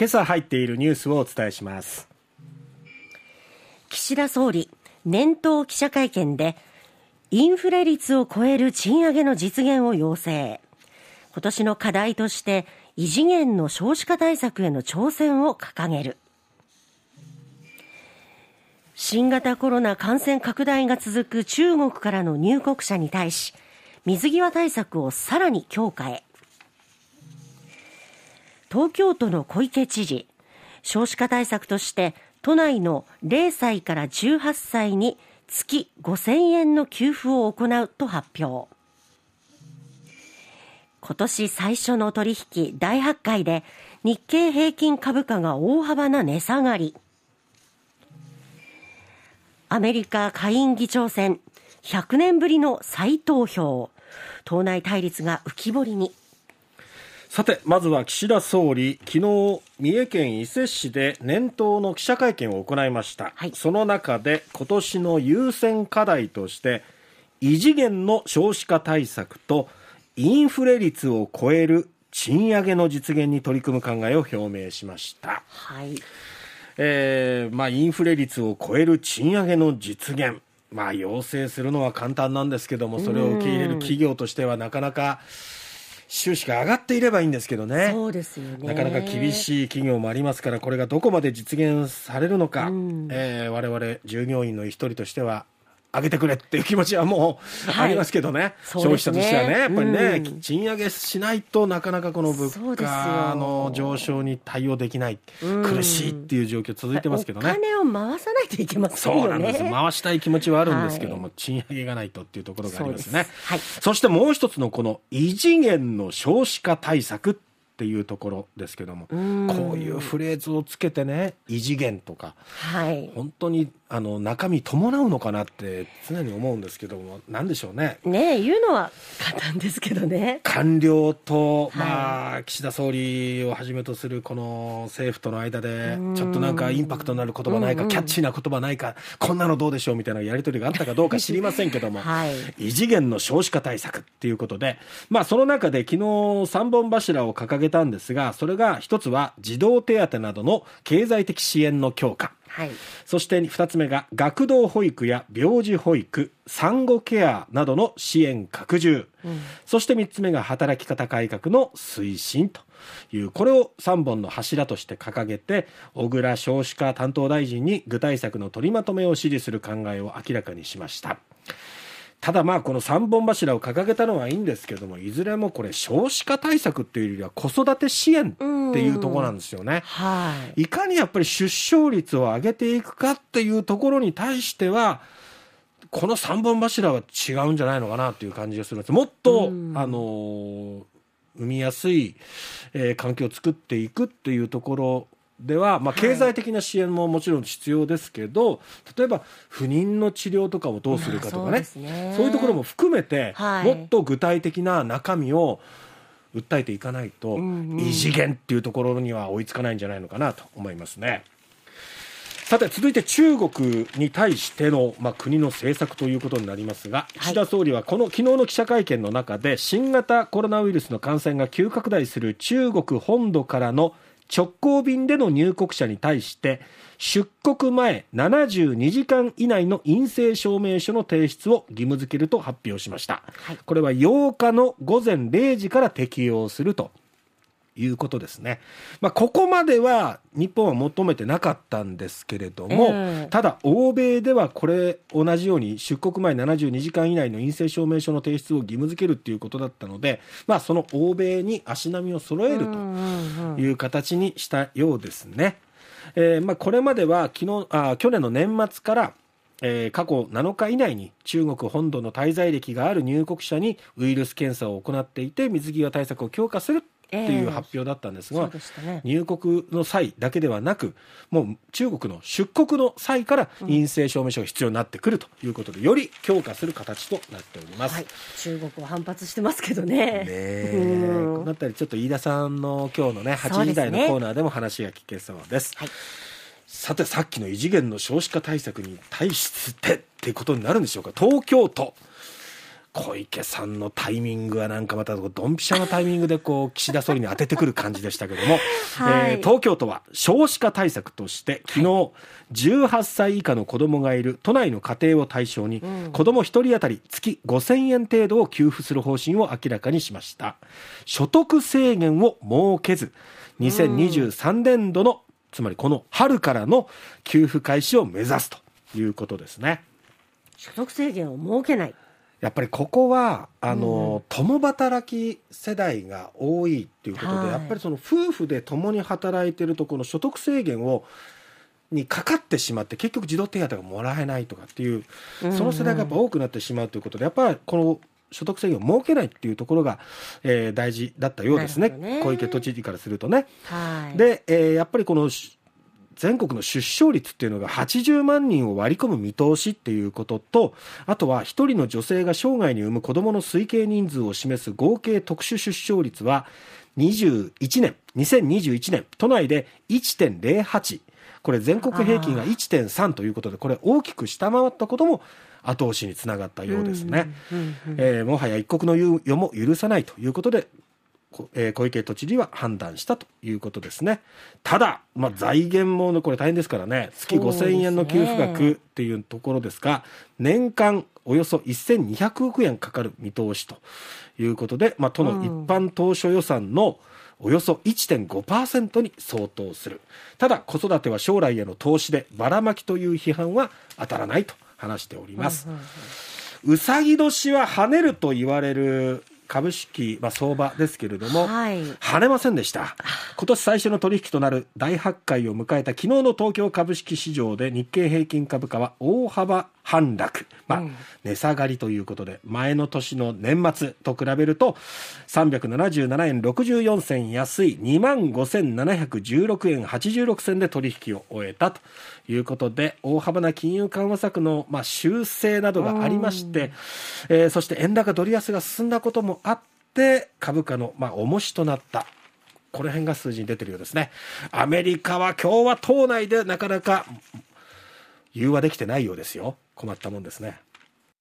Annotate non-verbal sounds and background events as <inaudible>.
今朝入っているニュースをお伝えします。岸田総理年頭記者会見でインフレ率を超える賃上げの実現を要請。今年の課題として異次元の少子化対策への挑戦を掲げる。新型コロナ感染拡大が続く中国からの入国者に対し水際対策をさらに強化へ。東京都の小池知事、少子化対策として都内の0歳から18歳に月5000円の給付を行うと発表。今年最初の取引大発会で日経平均株価が大幅な値下がり。アメリカ下院議長選100年ぶりの再投票。党内対立が浮き彫りに。さて、まずは岸田総理、昨日、三重県伊勢市で年頭の記者会見を行いました。はい、その中で、今年の優先課題として、異次元の少子化対策と、インフレ率を超える賃上げの実現に取り組む考えを表明しました。はい。えー、まあ、インフレ率を超える賃上げの実現。まあ、要請するのは簡単なんですけども、それを受け入れる企業としてはなかなか、収支が上がっていればいいんですけどね。そうですよね。なかなか厳しい企業もありますから、これがどこまで実現されるのか、うん、えー、我々従業員の一人としては上げてくれっていう気持ちはもうありますけどね、はい、消費者としてはね、やっぱりね、うん、賃上げしないとなかなかこの物価の上昇に対応できない、苦しいっていう状況続いてますけどね。お金を回さないといけませんよね。そうなんです。回したい気持ちはあるんですけども、はい、賃上げがないとっていうところがありますね。そはい、そしてもう一つのこの異次元の少子化対策っていうところですけどもこういうフレーズをつけてね異次元とか、はい、本当にあの中身伴うのかなって常に思うんですけども何でしょうね。ね言うのは簡単ですけどね。官僚と、まあ、岸田総理をはじめとするこの政府との間でちょっとなんかインパクトのある言葉ないか、キャッチーな言葉ないかこんなのどうでしょうみたいなやり取りがあったかどうか <laughs> 知りませんけども、はい、異次元の少子化対策っていうことで、まあ、その中で昨日3本柱を掲げたんですがそれが一つは児童手当などの経済的支援の強化。はい、そして2つ目が学童保育や病児保育産後ケアなどの支援拡充、うん、そして3つ目が働き方改革の推進というこれを3本の柱として掲げて小倉少子化担当大臣に具体策の取りまとめを指示する考えを明らかにしました。ただまあこの3本柱を掲げたのはいいんですけどもいずれもこれ少子化対策っていうよりは子育て支援っていうところなんですよね、はい、いかにやっぱり出生率を上げていくかっていうところに対してはこの3本柱は違うんじゃないのかなという感じがするんです。もっと、あの生みやすい、えー、環境を作っていくっていうところでは、まあ、経済的な支援ももちろん必要ですけど、はい、例えば不妊の治療とかをどうするかとかね。そうね。そういうところも含めて、はい、もっと具体的な中身を訴えていかないと、うんうん、異次元っていうところには追いつかないんじゃないのかなと思いますね。さて続いて中国に対しての、まあ、国の政策ということになりますが、岸田総理はこの昨日の記者会見の中で新型コロナウイルスの感染が急拡大する中国本土からの直行便での入国者に対して出国前72時間以内の陰性証明書の提出を義務付けると発表しました、はい、これは8日の午前0時から適用するということですね。まあ、ここまでは日本は求めてなかったんですけれども、えー、ただ欧米ではこれ同じように出国前72時間以内の陰性証明書の提出を義務付けるっていうことだったので、まあ、その欧米に足並みを揃えるという形にしたようですね。えー、まあ、これまでは昨日あ去年の年末からえー、過去7日以内に中国本土の滞在歴がある入国者にウイルス検査を行っていて水際対策を強化するっていう発表だったんですが、えーね、入国の際だけではなくもう中国の出国の際から陰性証明書が必要になってくるということで、より強化する形となっております、はい、中国は反発してますけどね。ねこのあたりちょっと飯田さんの今日のね8時台のコーナーでも話が聞けそうです、はい、さてさっきの異次元の少子化対策に対してってことになるんでしょうか？東京都小池さんのタイミングはなんかまたドンピシャのタイミングでこう岸田総理に当ててくる感じでしたけども、<laughs> はい、えー、東京都は少子化対策として昨日18歳以下の子供がいる都内の家庭を対象に、子供1人当たり月5000円程度を給付する方針を明らかにしました。所得制限を設けず2023年度のつまりこの春からの給付開始を目指すということですね。所得制限を設けないやっぱりここはあの、うん、共働き世代が多いっていうことで、はい、やっぱりその夫婦で共に働いてるとこの所得制限をにかかってしまって結局児童手当がもらえないとかっていうその世代がやっぱ多くなってしまうということでやっぱりこの所得制限を設けないっていうところが、えー、大事だったようですね、ね、小池都知事からするとね。はい、で、えー、やっぱりこの全国の出生率っていうのが80万人を割り込む見通しっていうことと、あとは1人の女性が生涯に産む子供の推計人数を示す合計特殊出生率は、21年、2021年、都内で1.08。これ全国平均が1.3ということで、これ大きく下回ったことも後押しにつながったようですね。えもはや一国の猶予も許さないということで、えー、小池都知事は判断したということですね。ただ、まあ、財源もこれ大変ですからね、月5000円の給付額っていうところですが、年間およそ1200億円かかる見通しということで、まあ、都の一般当初予算のおよそ1.5%に相当する。ただ、子育ては将来への投資でばらまきという批判は当たらないと話しております。うさぎ年は跳ねると言われる株式、まあ、相場ですけれども、はい、跳ねませんでした。今年最初の取引となる大発会を迎えた昨日の東京株式市場で日経平均株価は大幅反落、まあ、うん、値下がりということで、前の年の年末と比べると、377円64銭安い2万5716円86銭で取引を終えたということで、大幅な金融緩和策の、まあ、修正などがありまして、えー、そして円高ドル安が進んだこともあって、株価の、まあ、重しとなったこの辺が数字に出てるようですね。アメリカは今日は党内でなかなか融和できてないようですよ。困ったもんですね。